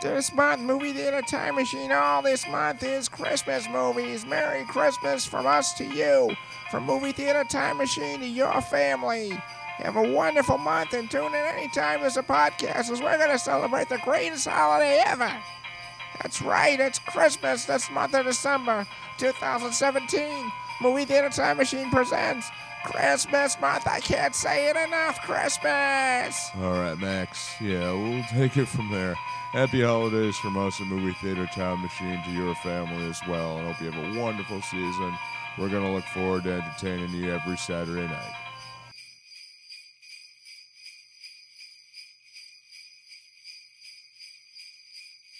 This month, Movie Theater Time Machine, all this month is Christmas movies. Merry Christmas from us to you. From Movie Theater Time Machine to your family. Have a wonderful month and tune in anytime there's a podcast as we're going to celebrate the greatest holiday ever. That's right, it's Christmas this month of December 2017. Movie Theater Time Machine presents Christmas month. I can't say it enough. Christmas. All right, Max. Yeah, we'll take it from there. Happy holidays from us at Movie Theater Time Machine to your family as well. I hope you have a wonderful season. We're going to look forward to entertaining you every Saturday night.